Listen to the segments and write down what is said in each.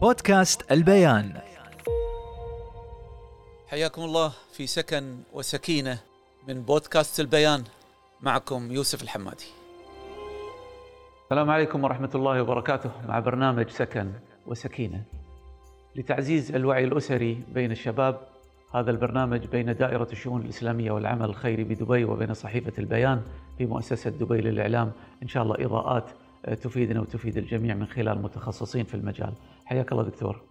بودكاست البيان. حياكم الله في سكن وسكينة من بودكاست البيان. معكم يوسف الحمادي. السلام عليكم ورحمة الله وبركاته مع برنامج سكن وسكينة. لتعزيز الوعي الأسري بين الشباب هذا البرنامج بين دائرة الشؤون الإسلامية والعمل الخيري بدبي وبين صحيفة البيان في مؤسسة دبي للإعلام. إن شاء الله إضاءات تفيدنا وتفيد الجميع من خلال متخصصين في المجال. حياك الله دكتور.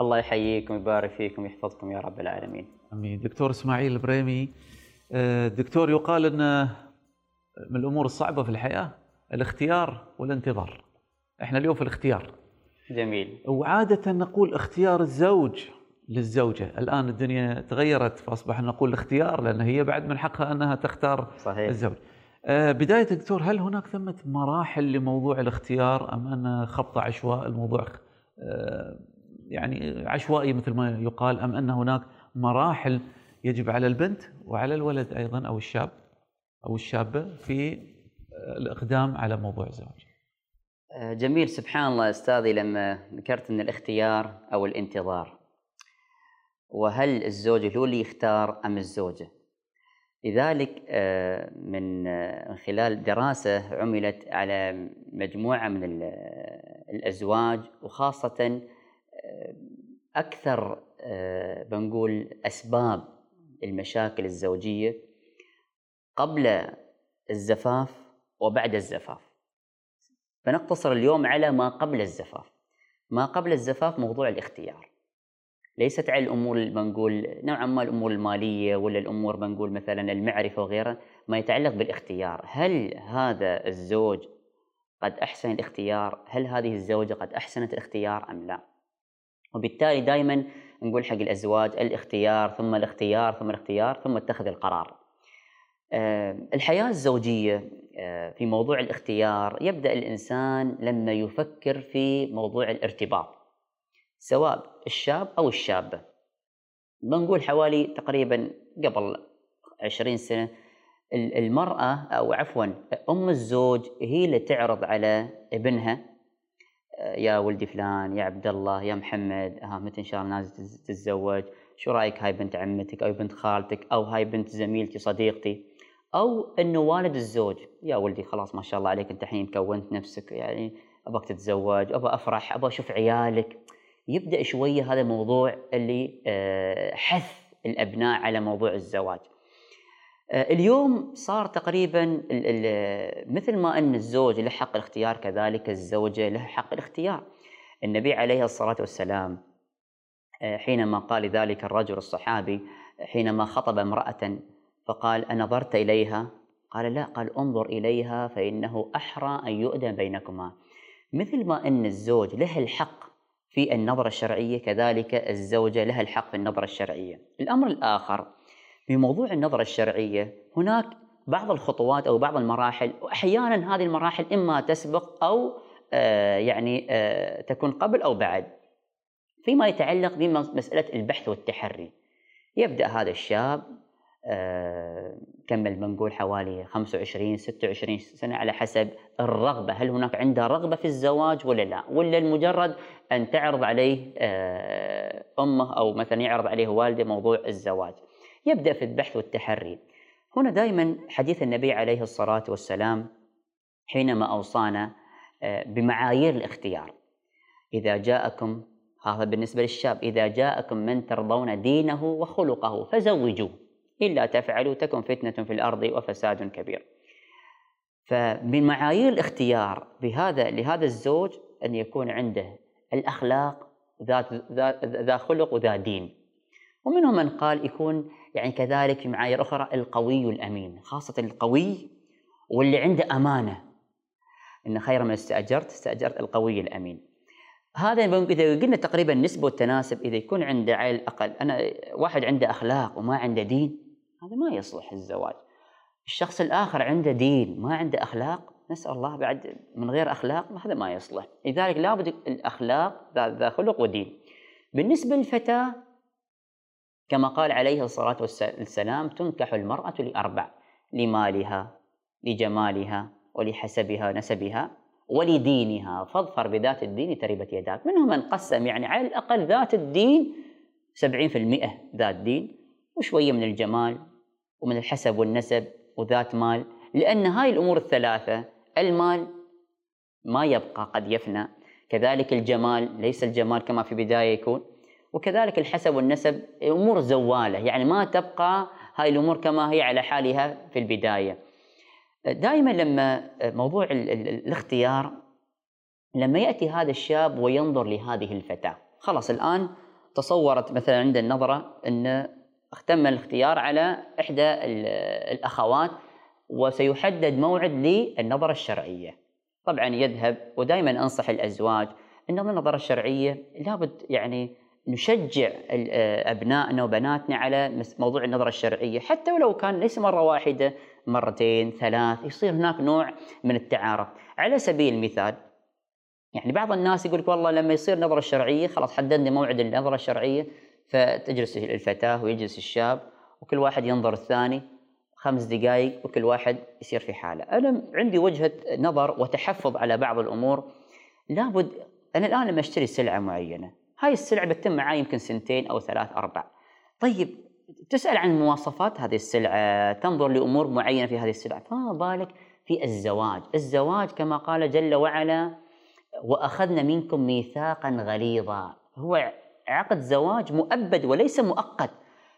الله يحييكم ويبارك فيكم ويحفظكم يا رب العالمين. آمين. دكتور إسماعيل البريمي دكتور يقال إن من الأمور الصعبة في الحياة الاختيار والانتظار. إحنا اليوم في الاختيار. جميل. وعادة نقول اختيار الزوج للزوجة. الآن الدنيا تغيرت فأصبح نقول الاختيار لأن هي بعد من حقها أنها تختار صحيح. الزوج. آه، بداية دكتور هل هناك ثمة مراحل لموضوع الاختيار أم أن خبط عشواء الموضوع آه، يعني عشوائي مثل ما يقال أم أن هناك مراحل يجب على البنت وعلى الولد أيضا أو الشاب أو الشابة في آه، الإقدام على موضوع الزواج؟ جميل. سبحان الله أستاذي لما ذكرت أن الاختيار أو الانتظار وهل الزوج هو اللي يختار أم الزوجة؟ لذلك آه، من آه، خلال دراسة عملت على مجموعة من الأزواج وخاصة آه، أكثر بنقول أسباب المشاكل الزوجية قبل الزفاف وبعد الزفاف. فنقتصر اليوم على ما قبل الزفاف. ما قبل الزفاف موضوع الاختيار. ليست على الأمور بنقول نوعا ما الأمور المالية ولا الأمور بنقول مثلا المعرفة وغيرها ما يتعلق بالاختيار. هل هذا الزوج قد أحسن الاختيار؟ هل هذه الزوجة قد أحسنت الاختيار أم لا؟ وبالتالي دائما نقول حق الأزواج الاختيار ثم الاختيار ثم الاختيار ثم اتخذ القرار. آه، الحياة الزوجية آه، في موضوع الاختيار يبدأ الإنسان لما يفكر في موضوع الارتباط. سواء الشاب أو الشابة بنقول حوالي تقريبا قبل عشرين سنة المرأة أو عفوا أم الزوج هي اللي تعرض على ابنها. يا ولدي فلان يا عبد الله يا محمد ها متى إن شاء الله نازل تتزوج؟ شو رأيك؟ هاي بنت عمتك أو بنت خالتك أو هاي بنت زميلتي صديقتي. أو إنه والد الزوج يا ولدي خلاص ما شاء الله عليك أنت الحين كونت نفسك يعني أبغاك تتزوج أبغى أفرح أبغى أشوف عيالك. يبدأ شوية هذا الموضوع اللي آه، حث الأبناء على موضوع الزواج. آه، اليوم صار تقريبا مثل ما أن الزوج له حق الاختيار كذلك الزوجة لها حق الاختيار. النبي عليه الصلاة والسلام آه، حينما قال ذلك الرجل الصحابي حينما خطب امرأة فقال انظرت إليها؟ قال لا قال انظر إليها فإنه أحرى أن يؤذن بينكما. مثل ما أن الزوج له الحق في النظرة الشرعية كذلك الزوجة لها الحق في النظرة الشرعية. الأمر الآخر في موضوع النظرة الشرعية هناك بعض الخطوات أو بعض المراحل وأحيانا هذه المراحل إما تسبق أو آه يعني آه تكون قبل أو بعد. فيما يتعلق بمسألة البحث والتحري. يبدأ هذا الشاب كمل بنقول حوالي 25 26 سنة على حسب الرغبة. هل هناك عنده رغبة في الزواج ولا لا؟ ولا المجرد أن تعرض عليه آه، أمه أو مثلا يعرض عليه والده موضوع الزواج. يبدأ في البحث والتحري. هنا دائما حديث النبي عليه الصلاة والسلام حينما أوصانا آه، بمعايير الاختيار. إذا جاءكم هذا بالنسبة للشاب إذا جاءكم من ترضون دينه وخلقه فزوجوه. إلا تفعلوا تكن فتنة في الأرض وفساد كبير. فمن معايير الاختيار بهذا لهذا الزوج أن يكون عنده الأخلاق ذات ذا خلق وذا دين. ومنهم من قال يكون يعني كذلك في معايير أخرى القوي الأمين خاصة القوي واللي عنده أمانة. إن خير من استأجرت استأجرت القوي الأمين. هذا إذا قلنا تقريبا نسبة والتناسب إذا يكون عنده على الأقل أنا واحد عنده أخلاق وما عنده دين هذا ما يصلح الزواج. الشخص الآخر عنده دين ما عنده أخلاق نسأل الله بعد من غير أخلاق هذا ما يصلح. لذلك لابد الأخلاق ذا خلق ودين. بالنسبة للفتاة كما قال عليه الصلاة والسلام تنكح المرأة لأربع لمالها لجمالها ولحسبها نسبها ولدينها. فاظفر بذات الدين تربت يداك. منهم من قسم يعني على الأقل ذات الدين 70% ذات دين وشوية من الجمال. ومن الحسب والنسب وذات مال لأن هاي الأمور الثلاثة المال ما يبقى قد يفنى. كذلك الجمال ليس الجمال كما في بداية يكون. وكذلك الحسب والنسب أمور زوالة. يعني ما تبقى هاي الأمور كما هي على حالها في البداية. دائما لما موضوع الاختيار لما يأتي هذا الشاب وينظر لهذه الفتاة. خلاص الآن تصورت مثلا عند النظرة أن اختم الاختيار على إحدى الأخوات وسيحدد موعد للنظرة الشرعية. طبعا يذهب ودائما أنصح الأزواج أن النظرة الشرعية لابد يعني نشجع أبنائنا وبناتنا على موضوع النظرة الشرعية. حتى ولو كان ليس مرة واحدة مرتين ثلاث يصير هناك نوع من التعارف. على سبيل المثال يعني بعض الناس يقول لك والله لما يصير نظرة شرعية خلاص حددنا موعد النظرة الشرعية. فتجلس الفتاة ويجلس الشاب وكل واحد ينظر الثاني خمس دقائق وكل واحد يصير في حالة. أنا عندي وجهة نظر وتحفظ على بعض الأمور. لابد أنا الآن لما أشتري سلعة معينة هاي السلعة بتتم معي يمكن سنتين أو ثلاث أربع. طيب تسأل عن مواصفات هذه السلعة تنظر لأمور معينة في هذه السلعة. فما بالك في الزواج؟ الزواج كما قال جل وعلا وأخذنا منكم ميثاقا غليظا. هو عقد زواج مؤبد وليس مؤقت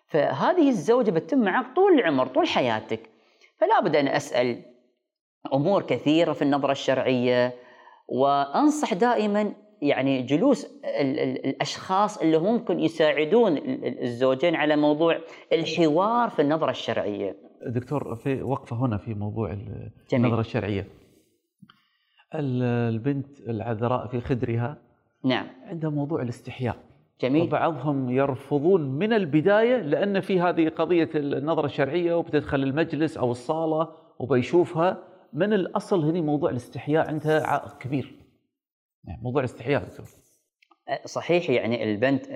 فهذه الزوجة بتتم معك طول العمر طول حياتك فلا بد أن أسأل أمور كثيرة في النظرة الشرعية وأنصح دائما يعني جلوس ال ال الأشخاص اللي ممكن يساعدون الزوجين على موضوع الحوار في النظرة الشرعية. دكتور في وقفة هنا في موضوع جميل. النظرة الشرعية. البنت العذراء في خدرها نعم عندها موضوع الاستحياء. جميل. وبعضهم يرفضون من البداية لأن في هذه قضية النظرة الشرعية وبتدخل المجلس أو الصالة وبيشوفها. من الأصل هنا موضوع الاستحياء عندها عائق كبير. يعني موضوع الاستحياء دكتور. صحيح يعني البنت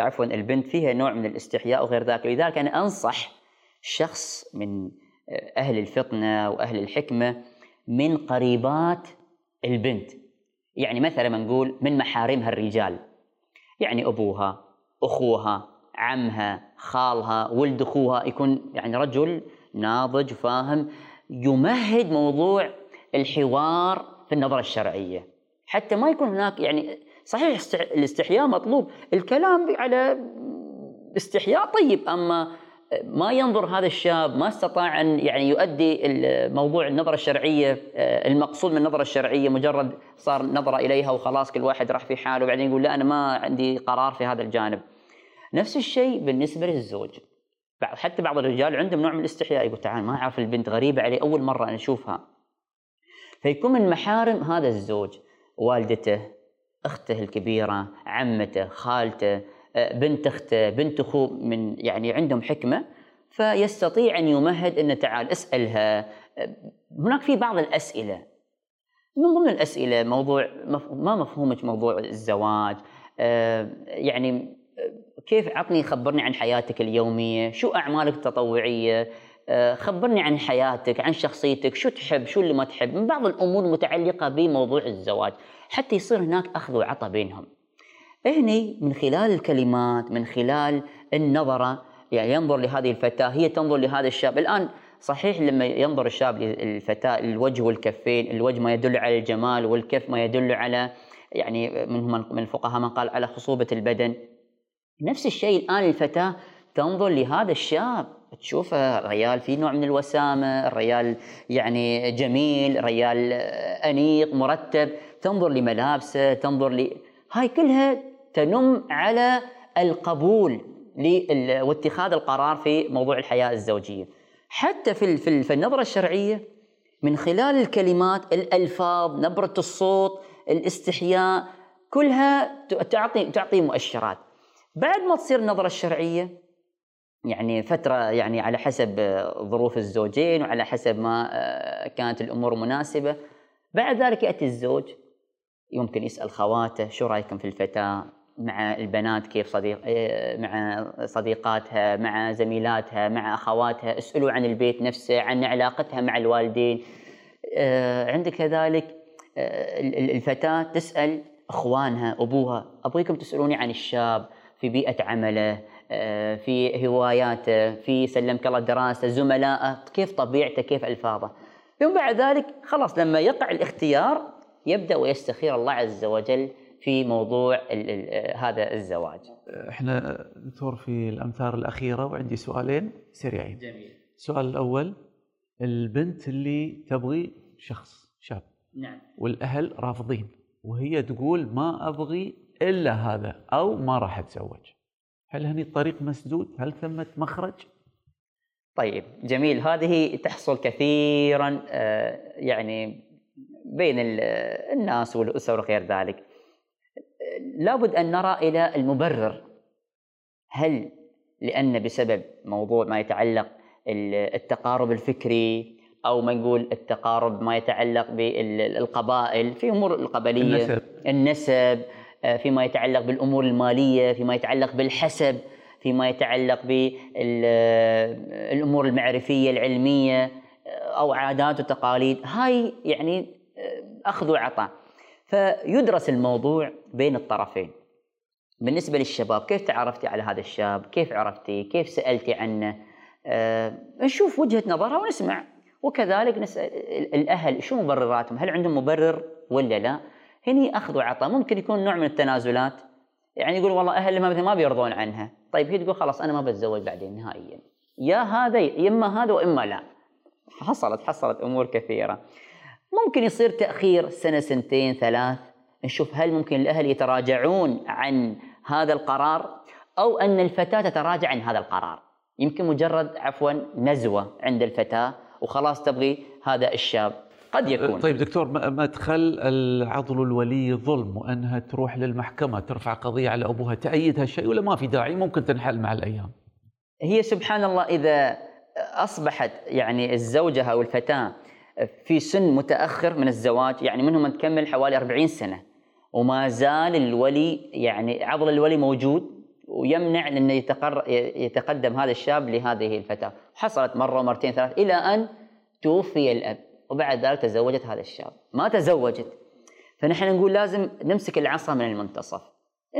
عفوا البنت فيها نوع من الاستحياء وغير ذلك لذلك أنا أنصح شخص من أهل الفطنة وأهل الحكمة من قريبات البنت. يعني مثلا نقول من محارمها الرجال. يعني أبوها أخوها عمها خالها ولد أخوها يكون يعني رجل ناضج فاهم يمهد موضوع الحوار في النظرة الشرعية. حتى ما يكون هناك يعني صحيح الاستحياء مطلوب الكلام على استحياء طيب أما ما ينظر هذا الشاب ما استطاع أن يعني يؤدي موضوع النظرة الشرعية المقصود من النظرة الشرعية مجرد صار نظرة إليها وخلاص كل واحد راح في حاله وبعدين يقول لا أنا ما عندي قرار في هذا الجانب. نفس الشيء بالنسبة للزوج. حتى بعض الرجال عندهم نوع من الاستحياء يقول تعال ما أعرف البنت غريبة علي أول مرة أنا أشوفها. فيكون من محارم هذا الزوج والدته أخته الكبيرة عمته خالته آه، بنت اخته بنت اخوه من يعني عندهم حكمة فيستطيع أن يمهد انه تعال أسألها. آه، هناك في بعض الأسئلة. من ضمن الأسئلة موضوع ما مفهومك موضوع الزواج؟ آه، يعني كيف عطني خبرني عن حياتك اليومية؟ شو أعمالك التطوعية؟ خبرني عن حياتك عن شخصيتك. شو تحب؟ شو اللي ما تحب؟ من بعض الأمور المتعلقه بموضوع الزواج. حتى يصير هناك أخذ وعطى بينهم. هني من خلال الكلمات من خلال النظرة يعني ينظر لهذه الفتاة هي تنظر لهذا الشاب. الآن صحيح لما ينظر الشاب للفتاة الوجه والكفين الوجه ما يدل على الجمال والكف ما يدل على يعني منهم من الفقهاء من قال على خصوبة البدن. نفس الشيء الآن الفتاة تنظر لهذا الشاب. تشوف الريال في نوع من الوسامة، الريال يعني جميل، ريال أنيق مرتب، تنظر لملابسه، تنظر ل هاي كلها تنم على القبول واتخاذ القرار في موضوع الحياة الزوجية. حتى في في النظرة الشرعية من خلال الكلمات، الألفاظ، نبرة الصوت، الاستحياء، كلها تعطي تعطي مؤشرات. بعد ما تصير النظرة الشرعية يعني فترة يعني على حسب ظروف الزوجين وعلى حسب ما آه، كانت الأمور مناسبة بعد ذلك يأتي الزوج يمكن يسأل خواته شو رأيكم في الفتاة مع البنات كيف صديق آه، مع صديقاتها مع زميلاتها مع أخواتها اسألوا عن البيت نفسه عن علاقتها مع الوالدين. آه، عندك كذلك الفتاة تسأل أخوانها أبوها ابغيكم تسألوني عن الشاب في بيئة عمله في هواياته في سلمك الله دراسته زملائه كيف طبيعته كيف ألفاظه. ثم بعد ذلك خلاص لما يقع الاختيار يبدأ ويستخير الله عز وجل في موضوع هذا الزواج. إحنا دكتور في الأمثال الأخيرة وعندي سؤالين سريعين. جميل. السؤال الأول البنت اللي تبغي شخص شاب. نعم. والأهل رافضين وهي تقول ما أبغي إلا هذا أو ما راح أتزوج. هل هني الطريق مسدود؟ هل ثمة مخرج؟ طيب جميل هذه تحصل كثيرا آه، يعني بين الناس والأسر وغير ذلك. لابد أن نرى إلى المبرر. هل لأن بسبب موضوع ما يتعلق التقارب الفكري أو ما نقول التقارب ما يتعلق بالقبائل في أمور القبلية النسب, النسب آه، فيما يتعلق بالأمور المالية فيما يتعلق بالحسب فيما يتعلق بالامور المعرفية العلمية آه، أو عادات وتقاليد. هاي يعني آه، أخذ وعطاء. فيدرس الموضوع بين الطرفين. بالنسبة للشباب كيف تعرفتي على هذا الشاب؟ كيف عرفتي؟ كيف سألتي عنه؟ أه نشوف وجهة نظرها ونسمع. وكذلك نسأل الأهل شو مبرراتهم؟ هل عندهم مبرر ولا لا؟ هني أخذ وعطاء. ممكن يكون نوع من التنازلات. يعني يقول والله أهل مثلا ما بيرضون عنها. طيب هي تقول خلاص أنا ما بتزوج بعدين نهائيا. يا هذا يا إما هذا وإما لا. حصلت حصلت أمور كثيرة. ممكن يصير تأخير سنة سنتين ثلاث. نشوف هل ممكن الأهل يتراجعون عن هذا القرار أو أن الفتاة تتراجع عن هذا القرار. يمكن مجرد عفوا نزوة عند الفتاة وخلاص تبغي هذا الشاب. قد يكون. طيب دكتور مدخل العضل الولي ظلم وأنها تروح للمحكمة ترفع قضية على أبوها تأيد هالشيء ولا ما في داعي؟ ممكن تنحل مع الأيام. هي سبحان الله إذا أصبحت يعني الزوجة أو الفتاة في سن متأخر من الزواج يعني منهم من تكمل حوالي 40 سنة. وما زال الولي يعني عضل الولي موجود ويمنع انه يتقدم هذا الشاب لهذه الفتاة. حصلت مرة ومرتين ثلاث إلى أن توفي الأب وبعد ذلك تزوجت هذا الشاب. ما تزوجت. فنحن نقول لازم نمسك العصا من المنتصف.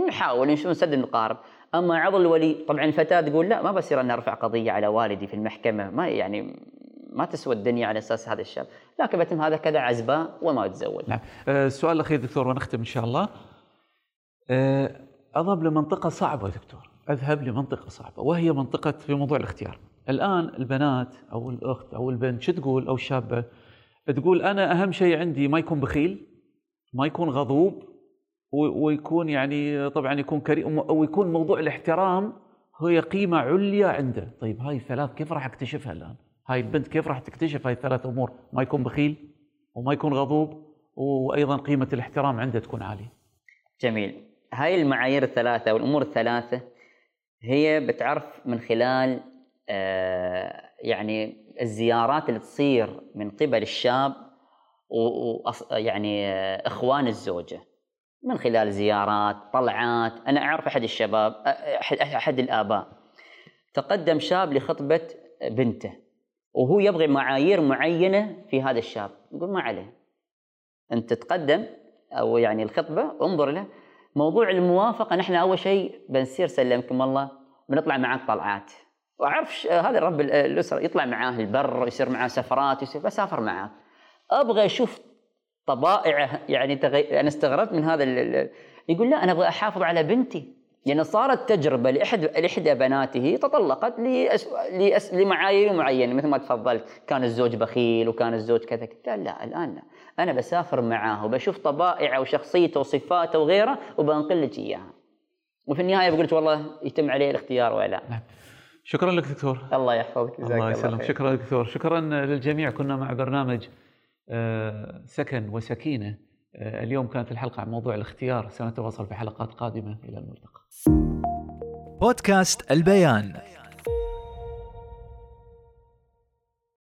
نحاول نشوف نسد النقارب أما عضل الولي طبعا الفتاة تقول لا ما بصير أنا ارفع قضية على والدي في المحكمة ما يعني ما تسوى الدنيا على أساس هذا الشاب لكن بتم هذا كذا عزباء وما تزوج نعم. أه السؤال الأخير دكتور ونختم إن شاء الله. اذهب لمنطقة صعبة دكتور أذهب لمنطقة صعبة وهي منطقة في موضوع الاختيار. الآن البنات أو الأخت أو البنت شو تقول؟ أو الشابة؟ تقول أنا أهم شيء عندي ما يكون بخيل ما يكون غضوب ويكون يعني طبعا يكون كريم ويكون موضوع الاحترام هي قيمة عليا عنده. طيب هاي الثلاث كيف راح أكتشفها الآن؟ هاي البنت كيف راح تكتشف هاي الثلاث أمور؟ ما يكون بخيل وما يكون غضوب وأيضا قيمة الاحترام عنده تكون عالية. جميل. هاي المعايير الثلاثة والأمور الثلاثة هي بتعرف من خلال آه يعني الزيارات اللي تصير من قبل الشاب ويعني إخوان الزوجة. من خلال زيارات طلعات. أنا أعرف أحد الشباب احد أحد الآباء. تقدم شاب لخطبة بنته. وهو يبغي معايير معينة في هذا الشاب. يقول ما عليه. أنت تقدم أو يعني الخطبة انظر له. موضوع الموافقة نحن أول شيء بنصير سلمكم الله بنطلع معك طلعات وأعرف هذا رب الأسرة يطلع معاه البر يصير معاه سفرات يصير بسافر معاه. أبغى أشوف طبائعه. يعني تغي... أنا استغربت من هذا ال... يقول لا أنا أبغى أحافظ على بنتي. يعني صارت تجربة لاحد لإحدى بناته تطلقت لأس... لأس... لمعايير معينة مثل ما تفضلت كان الزوج بخيل وكان الزوج كذا لا لا الآن لا. أنا بسافر معاه وبشوف طبائعه وشخصيته وصفاته وغيره وبنقل لك إياها. وفي النهاية بقول والله يتم عليه الاختيار ولا لا. نعم. شكرا لك دكتور. الله يحفظك. جزاك الله يسلمك. شكرا دكتور. شكرا للجميع. كنا مع برنامج آه، سكن وسكينة. اليوم كانت الحلقة عن موضوع الاختيار. سنتواصل في حلقات قادمة إلى الملتقى. بودكاست البيان.